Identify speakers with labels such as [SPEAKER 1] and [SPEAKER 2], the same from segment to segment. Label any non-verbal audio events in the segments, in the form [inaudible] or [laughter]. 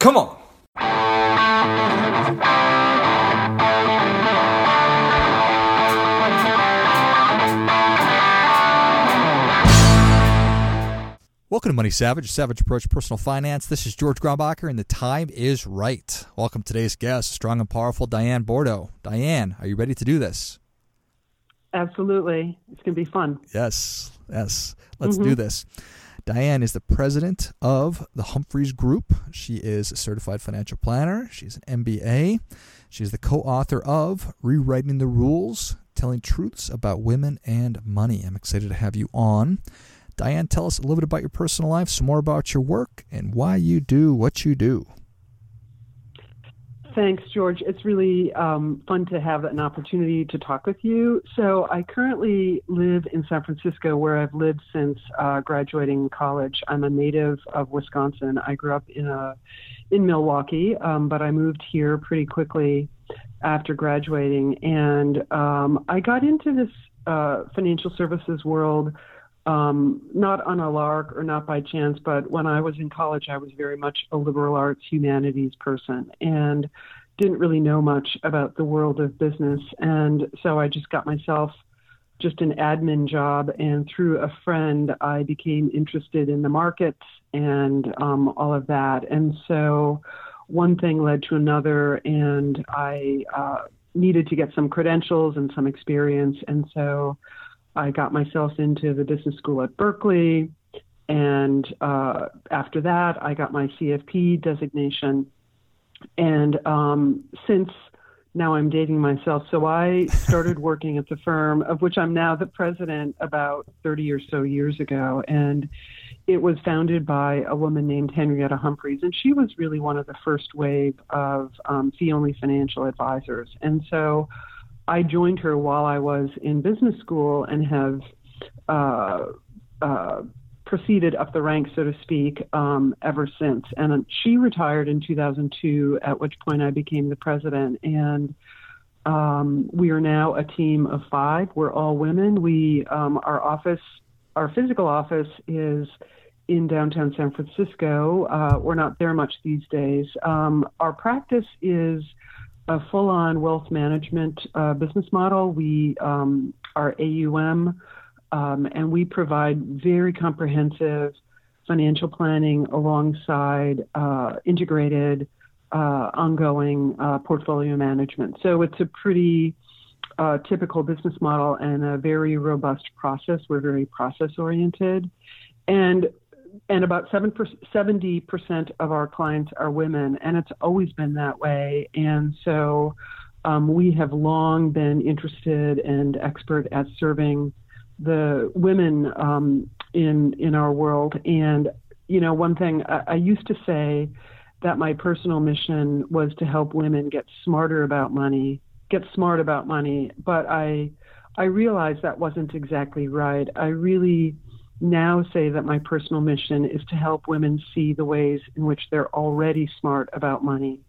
[SPEAKER 1] Come on. Welcome to Money Savage, Savage Approach Personal Finance. This is George Grombacher, and the time is right. Welcome today's guest, strong and powerful Diane Bordeaux. Diane, are you ready to do this?
[SPEAKER 2] Absolutely. It's going to be fun.
[SPEAKER 1] Yes, yes. Let's mm-hmm. do this. Diane is the president of the Humphreys Group. She is a certified financial planner. She's an MBA. She's the co author of Rewriting the Rules Telling Truths About Women and Money. I'm excited to have you on. Diane, tell us a little bit about your personal life, some more about your work, and why you do what you do.
[SPEAKER 2] Thanks, George. It's really um, fun to have an opportunity to talk with you. So, I currently live in San Francisco, where I've lived since uh, graduating college. I'm a native of Wisconsin. I grew up in a in Milwaukee, um, but I moved here pretty quickly after graduating, and um, I got into this uh, financial services world um, not on a lark or not by chance, but when I was in college, I was very much a liberal arts humanities person and didn't really know much about the world of business. And so I just got myself just an admin job. And through a friend, I became interested in the markets and um, all of that. And so one thing led to another, and I uh, needed to get some credentials and some experience. And so I got myself into the business school at Berkeley. And uh, after that, I got my CFP designation. And um, since now I'm dating myself, so I started [laughs] working at the firm of which I'm now the president about 30 or so years ago. And it was founded by a woman named Henrietta Humphreys, and she was really one of the first wave of um, fee only financial advisors. And so I joined her while I was in business school and have uh, uh, proceeded up the ranks, so to speak, um, ever since. And she retired in 2002, at which point I became the president. And um, we are now a team of five. We're all women. We um, our office, our physical office is in downtown San Francisco. Uh, we're not there much these days. Um, our practice is a full-on wealth management uh, business model. We um, are AUM, um, and we provide very comprehensive financial planning alongside uh, integrated, uh, ongoing uh, portfolio management. So it's a pretty uh, typical business model and a very robust process. We're very process oriented. And and about 7 70% of our clients are women, and it's always been that way. And so um, we have long been interested and expert at serving the women um, in in our world. And you know, one thing I, I used to say that my personal mission was to help women get smarter about money, get smart about money. But I I realized that wasn't exactly right. I really now say that my personal mission is to help women see the ways in which they're already smart about money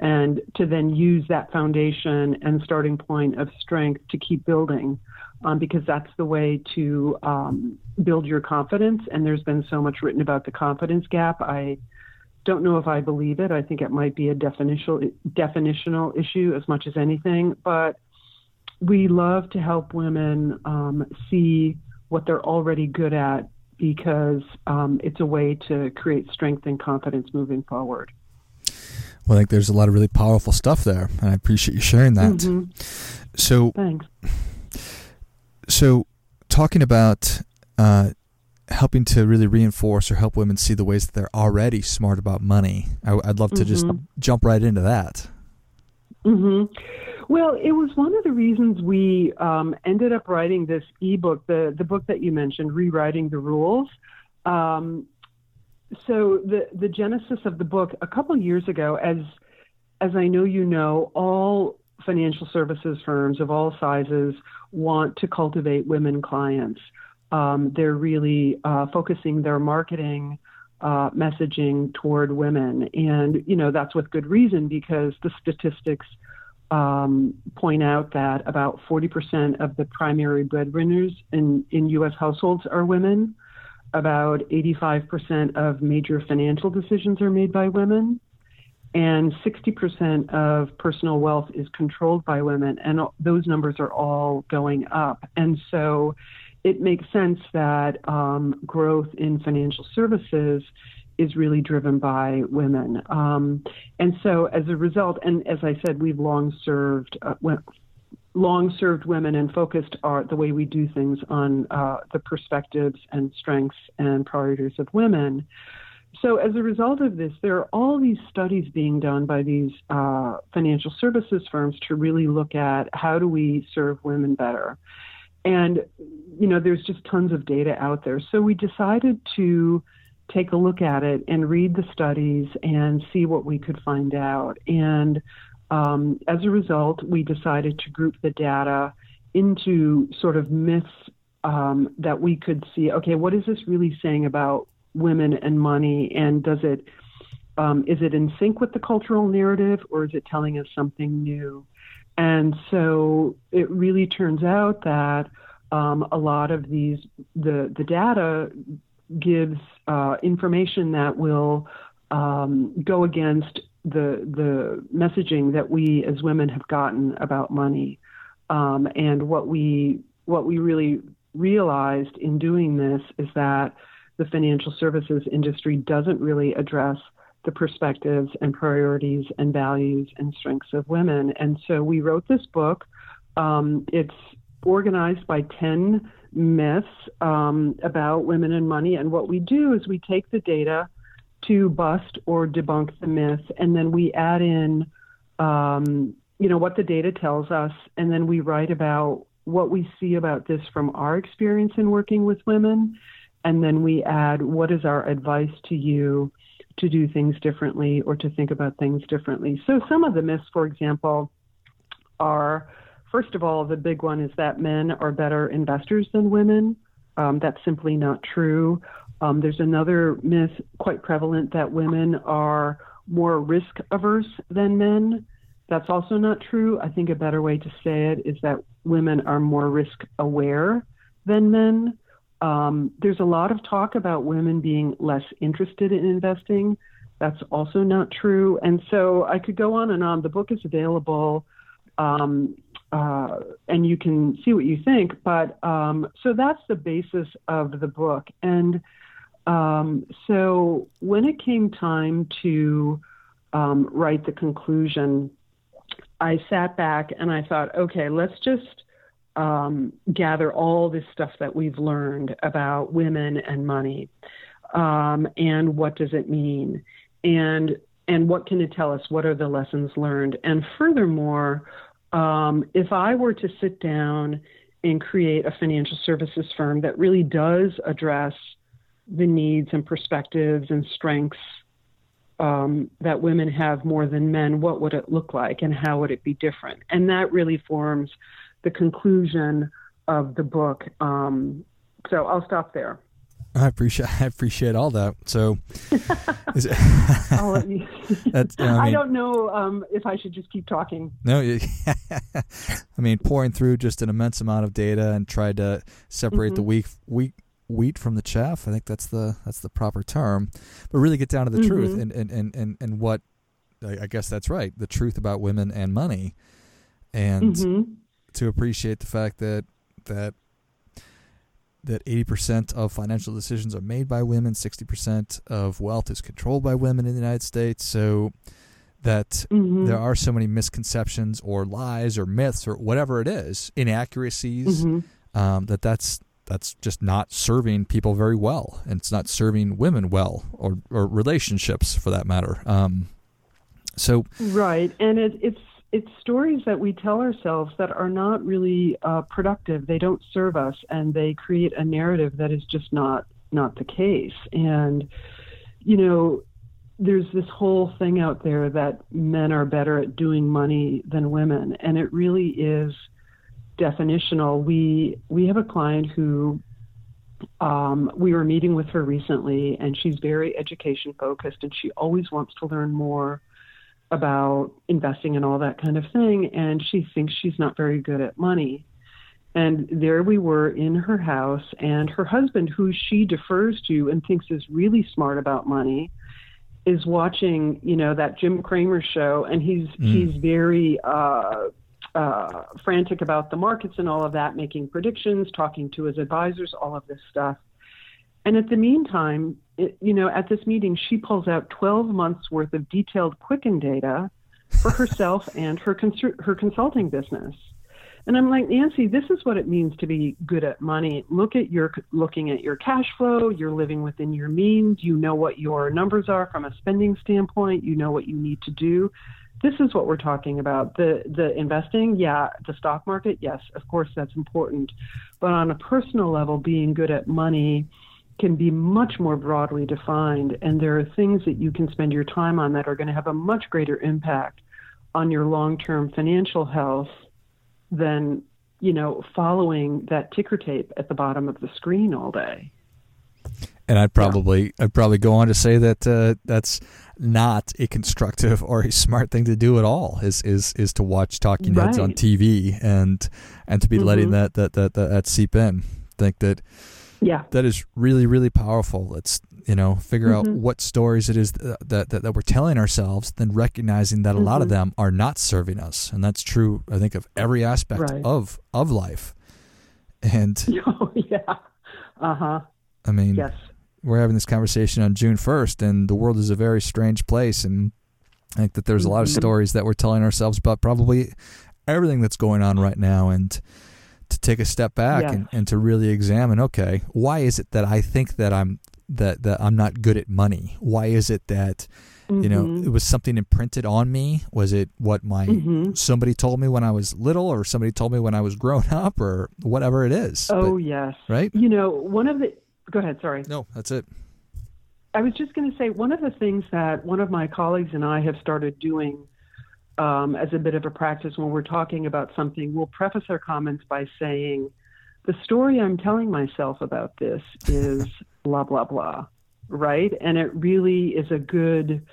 [SPEAKER 2] and to then use that foundation and starting point of strength to keep building um, because that's the way to um, build your confidence. And there's been so much written about the confidence gap. I don't know if I believe it. I think it might be a definitional definitional issue as much as anything. But we love to help women um, see what they're already good at because um, it's a way to create strength and confidence moving forward.
[SPEAKER 1] Well, I think there's a lot of really powerful stuff there, and I appreciate you sharing that.
[SPEAKER 2] Mm-hmm.
[SPEAKER 1] So,
[SPEAKER 2] thanks.
[SPEAKER 1] So, talking about uh, helping to really reinforce or help women see the ways that they're already smart about money, I, would love to mm-hmm. just jump right into that.
[SPEAKER 2] Mm-hmm. Well, it was one of the reasons we um, ended up writing this ebook, the the book that you mentioned, rewriting the rules. Um, so the the genesis of the book a couple years ago, as as I know you know, all financial services firms of all sizes want to cultivate women clients. Um, they're really uh, focusing their marketing uh, messaging toward women, and you know that's with good reason because the statistics um, point out that about 40% of the primary breadwinners in, in U.S. households are women. About 85% of major financial decisions are made by women. and 60% of personal wealth is controlled by women, and those numbers are all going up. And so it makes sense that um, growth in financial services is really driven by women. Um, and so as a result, and as I said, we've long served. Uh, long served women and focused our, the way we do things on uh, the perspectives and strengths and priorities of women. So, as a result of this, there are all these studies being done by these uh, financial services firms to really look at how do we serve women better. And, you know, there's just tons of data out there. So, we decided to take a look at it and read the studies and see what we could find out. And um, as a result, we decided to group the data into sort of myths um, that we could see okay, what is this really saying about women and money? And does it um, is it in sync with the cultural narrative or is it telling us something new? And so it really turns out that um, a lot of these the the data gives uh, information that will um, go against the the messaging that we as women have gotten about money, um, and what we what we really realized in doing this is that the financial services industry doesn't really address the perspectives and priorities and values and strengths of women. And so we wrote this book. Um, it's organized by 10 myths um, about women and money. And what we do is we take the data to bust or debunk the myth, and then we add in, um, you know, what the data tells us, and then we write about what we see about this from our experience in working with women, and then we add what is our advice to you to do things differently or to think about things differently. So some of the myths, for example, are First of all, the big one is that men are better investors than women. Um, that's simply not true. Um, there's another myth quite prevalent that women are more risk averse than men. That's also not true. I think a better way to say it is that women are more risk aware than men. Um, there's a lot of talk about women being less interested in investing. That's also not true. And so I could go on and on. The book is available um, uh, and you can see what you think. But um, so that's the basis of the book. And um, so when it came time to um, write the conclusion, I sat back and I thought, okay, let's just um, gather all this stuff that we've learned about women and money, um, and what does it mean, and and what can it tell us? What are the lessons learned? And furthermore, um, if I were to sit down and create a financial services firm that really does address the needs and perspectives and strengths um, that women have more than men, what would it look like and how would it be different? And that really forms the conclusion of the book. Um, so I'll stop there.
[SPEAKER 1] I appreciate [laughs] I appreciate all that. So, [laughs]
[SPEAKER 2] is it, I'll let you. [laughs] that's, I, mean, I, don't know um, if I should just keep talking.
[SPEAKER 1] No, I mean pouring through just an immense amount of data and tried to separate mm-hmm. the wheat, wheat wheat from the chaff. I think that's the that's the proper term, but really get down to the mm-hmm. truth and, and and and and what I guess that's right. The truth about women and money, and mm-hmm. to appreciate the fact that that that 80% of financial decisions are made by women, 60% of wealth is controlled by women in the United States. So that mm-hmm. there are so many misconceptions or lies or myths or whatever it is, inaccuracies, mm-hmm. um, that that's that's just not serving people very well, and it's not serving women well, or or relationships for that matter. Um, so
[SPEAKER 2] right, and it, it's it's stories that we tell ourselves that are not really uh, productive. They don't serve us, and they create a narrative that is just not not the case. And you know, there's this whole thing out there that men are better at doing money than women, and it really is definitional. We we have a client who um, we were meeting with her recently, and she's very education focused, and she always wants to learn more about investing and all that kind of thing, and she thinks she's not very good at money. And there we were in her house, and her husband, who she defers to and thinks is really smart about money, is watching, you know, that Jim Cramer show, and he's mm. he's very uh, uh, frantic about the markets and all of that, making predictions, talking to his advisors, all of this stuff. And at the meantime, it, you know, at this meeting, she pulls out 12 months worth of detailed Quicken data for herself [laughs] and her cons- her consulting business. And I'm like, Nancy, this is what it means to be good at money. Look at your looking at your cash flow. You're living within your means. You know what your numbers are from a spending standpoint. You know what you need to do. This is what we're talking about. The the investing, yeah, the stock market, yes, of course that's important. But on a personal level, being good at money can be much more broadly defined and there are things that you can spend your time on that are going to have a much greater impact on your long-term financial health than you know following that ticker tape at the bottom of the screen all day.
[SPEAKER 1] And I'd probably yeah. I'd probably go on to say that uh, that's not a constructive or a smart thing to do at all. Is is is to watch talking heads right. on TV and and to be mm-hmm. letting that, that that that that seep in. Think that
[SPEAKER 2] yeah
[SPEAKER 1] that is really really powerful. Let's you know figure mm-hmm. out what stories it is that, that, that we're telling ourselves then recognizing that a mm-hmm. lot of mm-hmm. them are not serving us and that's true i think of every aspect right. of of life and [laughs]
[SPEAKER 2] oh yeah uh-huh
[SPEAKER 1] i mean
[SPEAKER 2] yes
[SPEAKER 1] we're having this conversation on june 1st and the world is a very strange place and i think that there's a lot of mm-hmm. stories that we're telling ourselves about probably everything that's going on right now and to take a step back yes. and, and to really examine okay why is it that i think that i'm that that I'm not good at money? Why is it that mm-hmm. you know mm-hmm. it was something imprinted on me? Was it what my mm-hmm. somebody told me when I was little, or somebody told me when I was grown [laughs] up, or whatever it is?
[SPEAKER 2] Oh but, yes,
[SPEAKER 1] right.
[SPEAKER 2] You know, one of the go ahead. Sorry.
[SPEAKER 1] No, that's it.
[SPEAKER 2] I was just going to say one of the things that one of my colleagues and I have started doing um, as a bit of a practice when we're talking about something, we'll preface our comments by saying, the story I'm telling myself about this is [laughs] blah, blah, blah, right? And it really is a good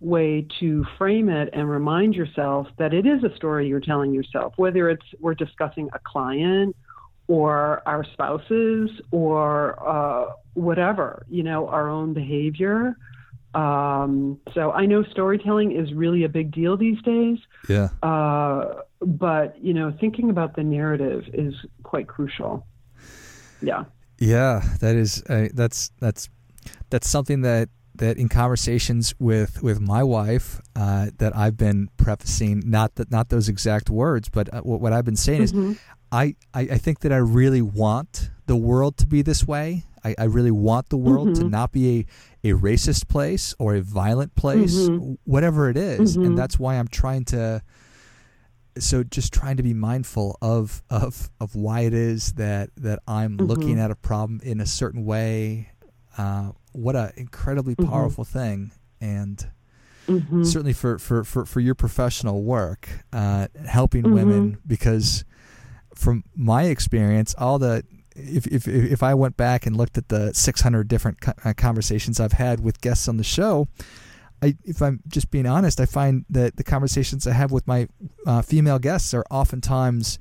[SPEAKER 2] way to frame it and remind yourself that it is a story you're telling yourself, whether it's we're discussing a client or our spouses or uh, whatever, you know, our own behavior. Um, so I know storytelling is really a big deal these days.
[SPEAKER 1] Yeah.
[SPEAKER 2] Uh, but you know, thinking about the narrative is quite crucial. Yeah.
[SPEAKER 1] Yeah, that is uh, that's that's that's something that that in conversations with with my wife uh, that I've been prefacing not that not those exact words, but uh, what, what, I've been saying mm-hmm. is I, I, I think that I really want the world to be this way. I, I really want the world mm-hmm. to not be a, a racist place or a violent place, mm-hmm. whatever it is. and mm-hmm. that's why I'm trying to so just trying to be mindful of of of why it is that that I'm mm-hmm. looking at a problem in a certain way. Uh, what an incredibly mm-hmm. powerful mm-hmm. thing, and mm-hmm. certainly for, for, for, for your professional work, uh, helping mm-hmm. women. Because from my experience, all the if, if if I went back and looked at the 600 different uh, conversations I've had with guests on the show, I, if I'm just being honest, I find that the conversations I have with my uh, female guests are oftentimes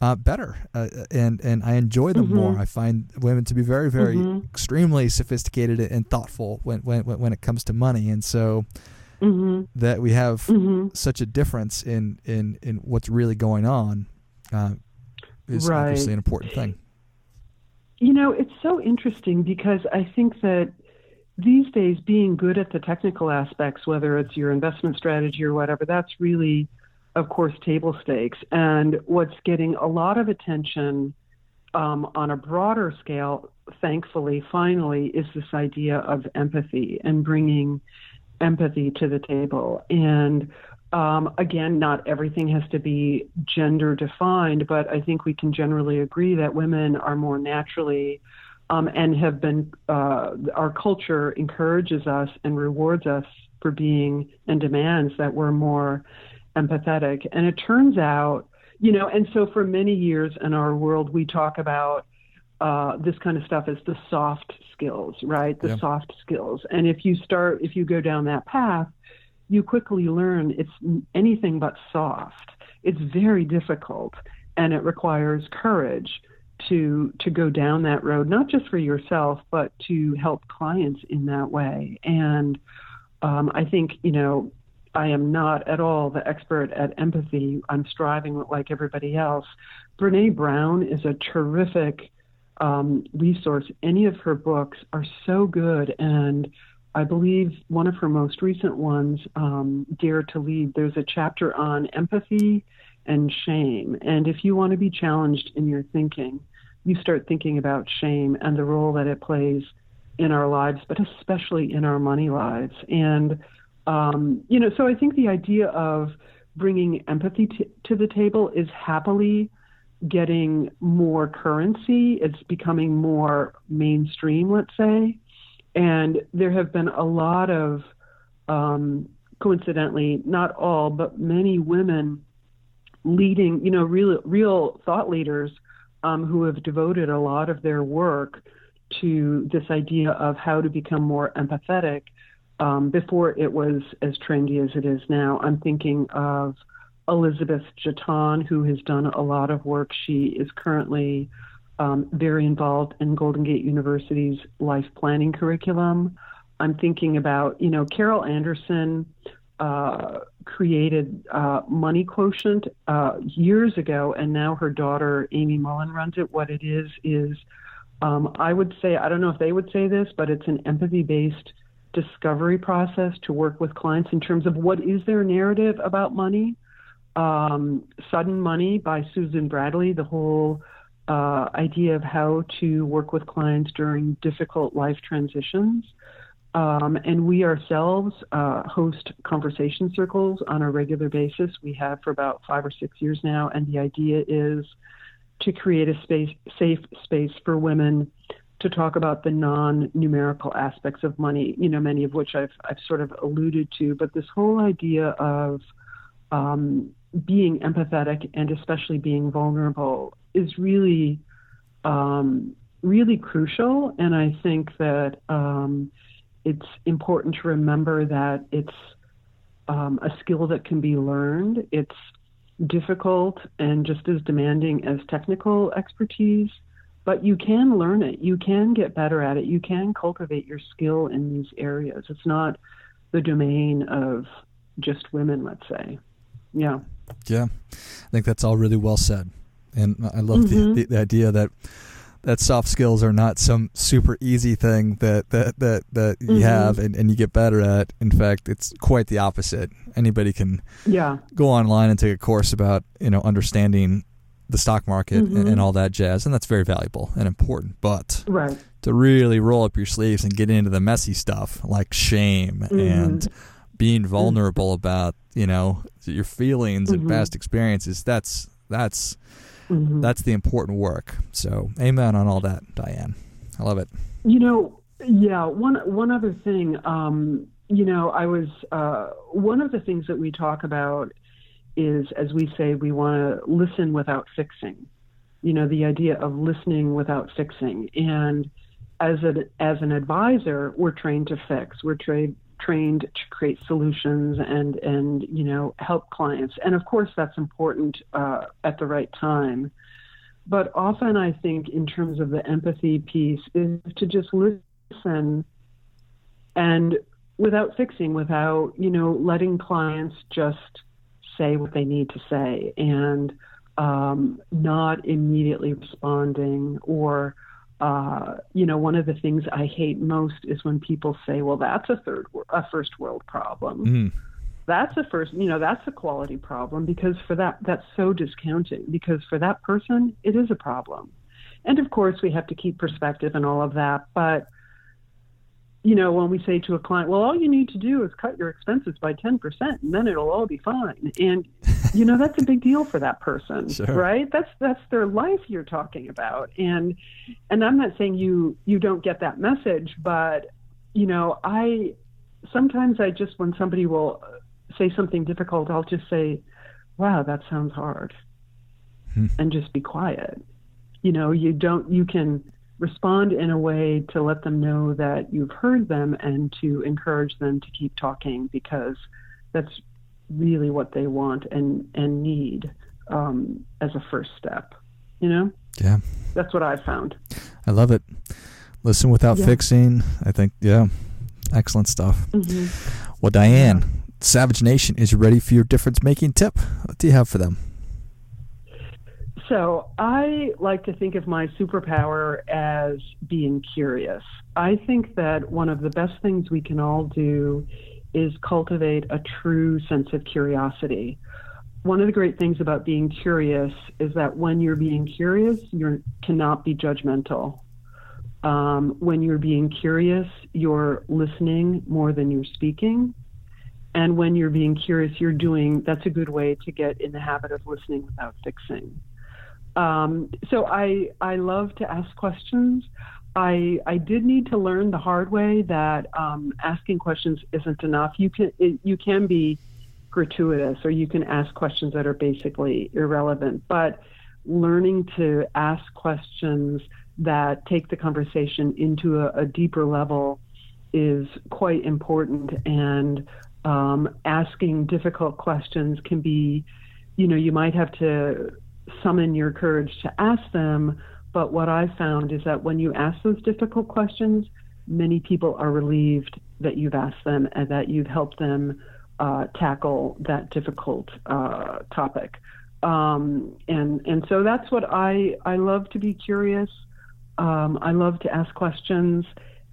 [SPEAKER 1] uh, better, uh, and and I enjoy them mm-hmm. more. I find women to be very, very mm-hmm. extremely sophisticated and thoughtful when when when it comes to money, and so mm-hmm. that we have mm-hmm. such a difference in in in what's really going on uh, is right. obviously an important thing.
[SPEAKER 2] You know, it's so interesting because I think that these days being good at the technical aspects, whether it's your investment strategy or whatever, that's really, of course, table stakes. And what's getting a lot of attention um, on a broader scale, thankfully, finally, is this idea of empathy and bringing empathy to the table. And um, again, not everything has to be gender defined, but I think we can generally agree that women are more naturally um, and have been uh, our culture encourages us and rewards us for being and demands that we're more empathetic. And it turns out, you know, and so for many years in our world, we talk about uh, this kind of stuff as the soft skills, right? The yeah. soft skills. And if you start, if you go down that path, you quickly learn it's anything but soft. It's very difficult and it requires courage to to go down that road, not just for yourself, but to help clients in that way. And um, I think, you know, I am not at all the expert at empathy. I'm striving like everybody else. Brene Brown is a terrific um, resource. Any of her books are so good. And I believe one of her most recent ones, um, Dare to Lead, there's a chapter on empathy and shame. And if you want to be challenged in your thinking, you start thinking about shame and the role that it plays in our lives, but especially in our money lives. And, um, you know, so I think the idea of bringing empathy to the table is happily getting more currency. It's becoming more mainstream, let's say. And there have been a lot of, um, coincidentally, not all, but many women leading, you know, real, real thought leaders um, who have devoted a lot of their work to this idea of how to become more empathetic um, before it was as trendy as it is now. I'm thinking of Elizabeth Jetton, who has done a lot of work. She is currently um, very involved in Golden Gate University's life planning curriculum. I'm thinking about, you know, Carol Anderson uh, created uh, Money Quotient uh, years ago, and now her daughter Amy Mullen runs it. What it is is, um, I would say, I don't know if they would say this, but it's an empathy-based discovery process to work with clients in terms of what is their narrative about money. Um, Sudden Money by Susan Bradley, the whole uh, idea of how to work with clients during difficult life transitions. Um, and we ourselves uh, host conversation circles on a regular basis. We have for about five or six years now, and the idea is to create a space, safe space for women to talk about the non-numerical aspects of money. You know, many of which I've I've sort of alluded to, but this whole idea of um, being empathetic and especially being vulnerable is really um, really crucial. And I think that um, it's important to remember that it's um, a skill that can be learned. It's difficult and just as demanding as technical expertise, but you can learn it. You can get better at it. You can cultivate your skill in these areas. It's not the domain of just women, let's say. Yeah.
[SPEAKER 1] Yeah. I think that's all really well said. And I love mm-hmm. the, the idea that that soft skills are not some super easy thing that that that, that mm-hmm. you have and, and you get better at. In fact, it's quite the opposite. Anybody can
[SPEAKER 2] yeah.
[SPEAKER 1] go online and take a course about you know understanding the stock market mm-hmm. and, and, all that jazz, and that's very valuable and important. But
[SPEAKER 2] right.
[SPEAKER 1] to really roll up your sleeves and get into the messy stuff like shame mm-hmm. and being mm-hmm. vulnerable about you know your feelings and mm-hmm. past experiences, that's that's Mm-hmm. That's the important work. So, amen on all that, Diane. I love it.
[SPEAKER 2] You know, yeah. One one other thing. Um, you know, I was uh, one of the things that we talk about is, as we say, we want to listen without fixing. You know, the idea of listening without fixing. And as an as an advisor, we're trained to fix. We're trained trained to create solutions and and you know help clients. And of course that's important uh, at the right time. But often i think in terms of the empathy piece is to just listen and without fixing without you know letting clients just say what they need to say and um, not immediately responding or uh, you know, one of the things I hate most is when people say, "Well, that's a third, a first world problem." Mm. That's a first, you know, that's a quality problem because for that, that's so discounting. Because for that person, it is a problem, and of course, we have to keep perspective and all of that. But you know, when we say to a client, well, all you need to do is cut your expenses by 10% and then it'll all be fine. And, you know, that's a big deal for that person, [laughs] sure. right? That's, that's their life you're talking about. And, and I'm not saying you, you don't get that message, but, you know, I, sometimes I just, when somebody will say something difficult, I'll just say, wow, that sounds hard. Hmm. And just be quiet. You know, you don't, you can, respond in a way to let them know that you've heard them and to encourage them to keep talking because that's really what they want and and need um, as a first step. You know.
[SPEAKER 1] Yeah.
[SPEAKER 2] That's what I've found.
[SPEAKER 1] I love it. Listen without yeah. fixing. I think yeah, excellent stuff. Mm-hmm. Well, Diane, Savage Nation is ready for your difference making tip. What do you have for them?
[SPEAKER 2] So, I like to think of my superpower as being curious. I think that one of the best things we can all do is cultivate a true sense of curiosity. One of the great things about being curious is that when you're being curious, you cannot be judgmental. Um, when you're being curious, you're listening more than you're speaking. And when you're being curious, you're doing, that's a good way to get in the habit of listening without fixing. Um, so I, I love to ask questions. I, I did need to learn the hard way that um, asking questions isn't enough. You can, it, you can be gratuitous or you can ask questions that are basically irrelevant, but learning to ask questions that take the conversation into a, a deeper level is quite important. And um, asking difficult questions can be, you know, you might have to summon your courage to ask them. But what I've found is that when you ask those difficult questions, many people are relieved that you've asked them and that you've helped them uh, tackle that difficult uh, topic. Um, and and so that's what I I love to be curious. Um, I love to ask questions,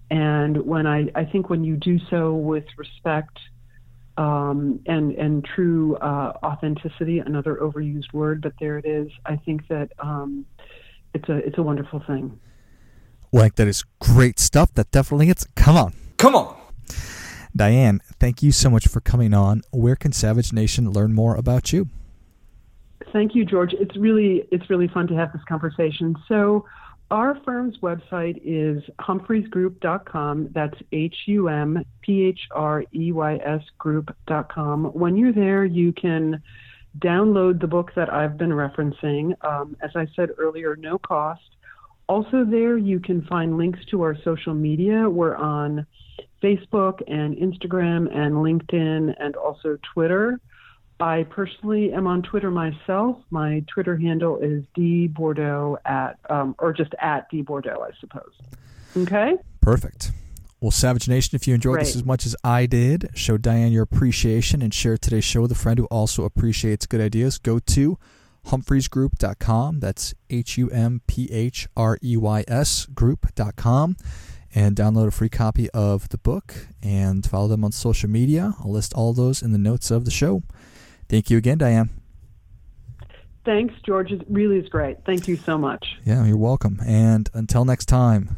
[SPEAKER 2] and when I, I think when you do so with respect um, and and true uh, authenticity, another overused word, but there it is. I think that um, it's a it's a wonderful thing.
[SPEAKER 1] Like that is great stuff. That definitely hits. Come on, come on, Diane. Thank you so much for coming on. Where can Savage Nation learn more about you?
[SPEAKER 2] Thank you, George. It's really it's really fun to have this conversation. So our firm's website is humphreysgroup.com. That's H U M P H R E Y S group.com. When you're there, you can download the book that I've been referencing. Um, as I said earlier, no cost. Also, there you can find links to our social media. We're on Facebook and Instagram and LinkedIn and also Twitter. I personally am on Twitter myself. My Twitter handle is D Bordeaux at, um, or just at D Bordeaux, I suppose. Okay.
[SPEAKER 1] Perfect. Well, Savage Nation, if you enjoyed
[SPEAKER 2] Great.
[SPEAKER 1] this as much as I did, show Diane your appreciation and share today's show with a friend who also appreciates good ideas. Go to humphreysgroup.com. That's H U M P H R E Y S group.com and download a free copy of the book and follow them on social media. I'll list all those in the notes of the show. Thank you again, Diane.
[SPEAKER 2] Thanks, George. It really is great. Thank you so much.
[SPEAKER 1] Yeah, you're welcome. And until next time,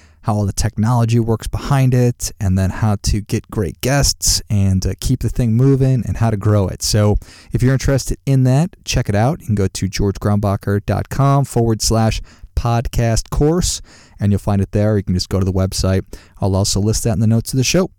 [SPEAKER 1] how all the technology works behind it, and then how to get great guests and uh, keep the thing moving and how to grow it. So, if you're interested in that, check it out. You can go to georgegrombacher.com forward slash podcast course, and you'll find it there. You can just go to the website. I'll also list that in the notes of the show.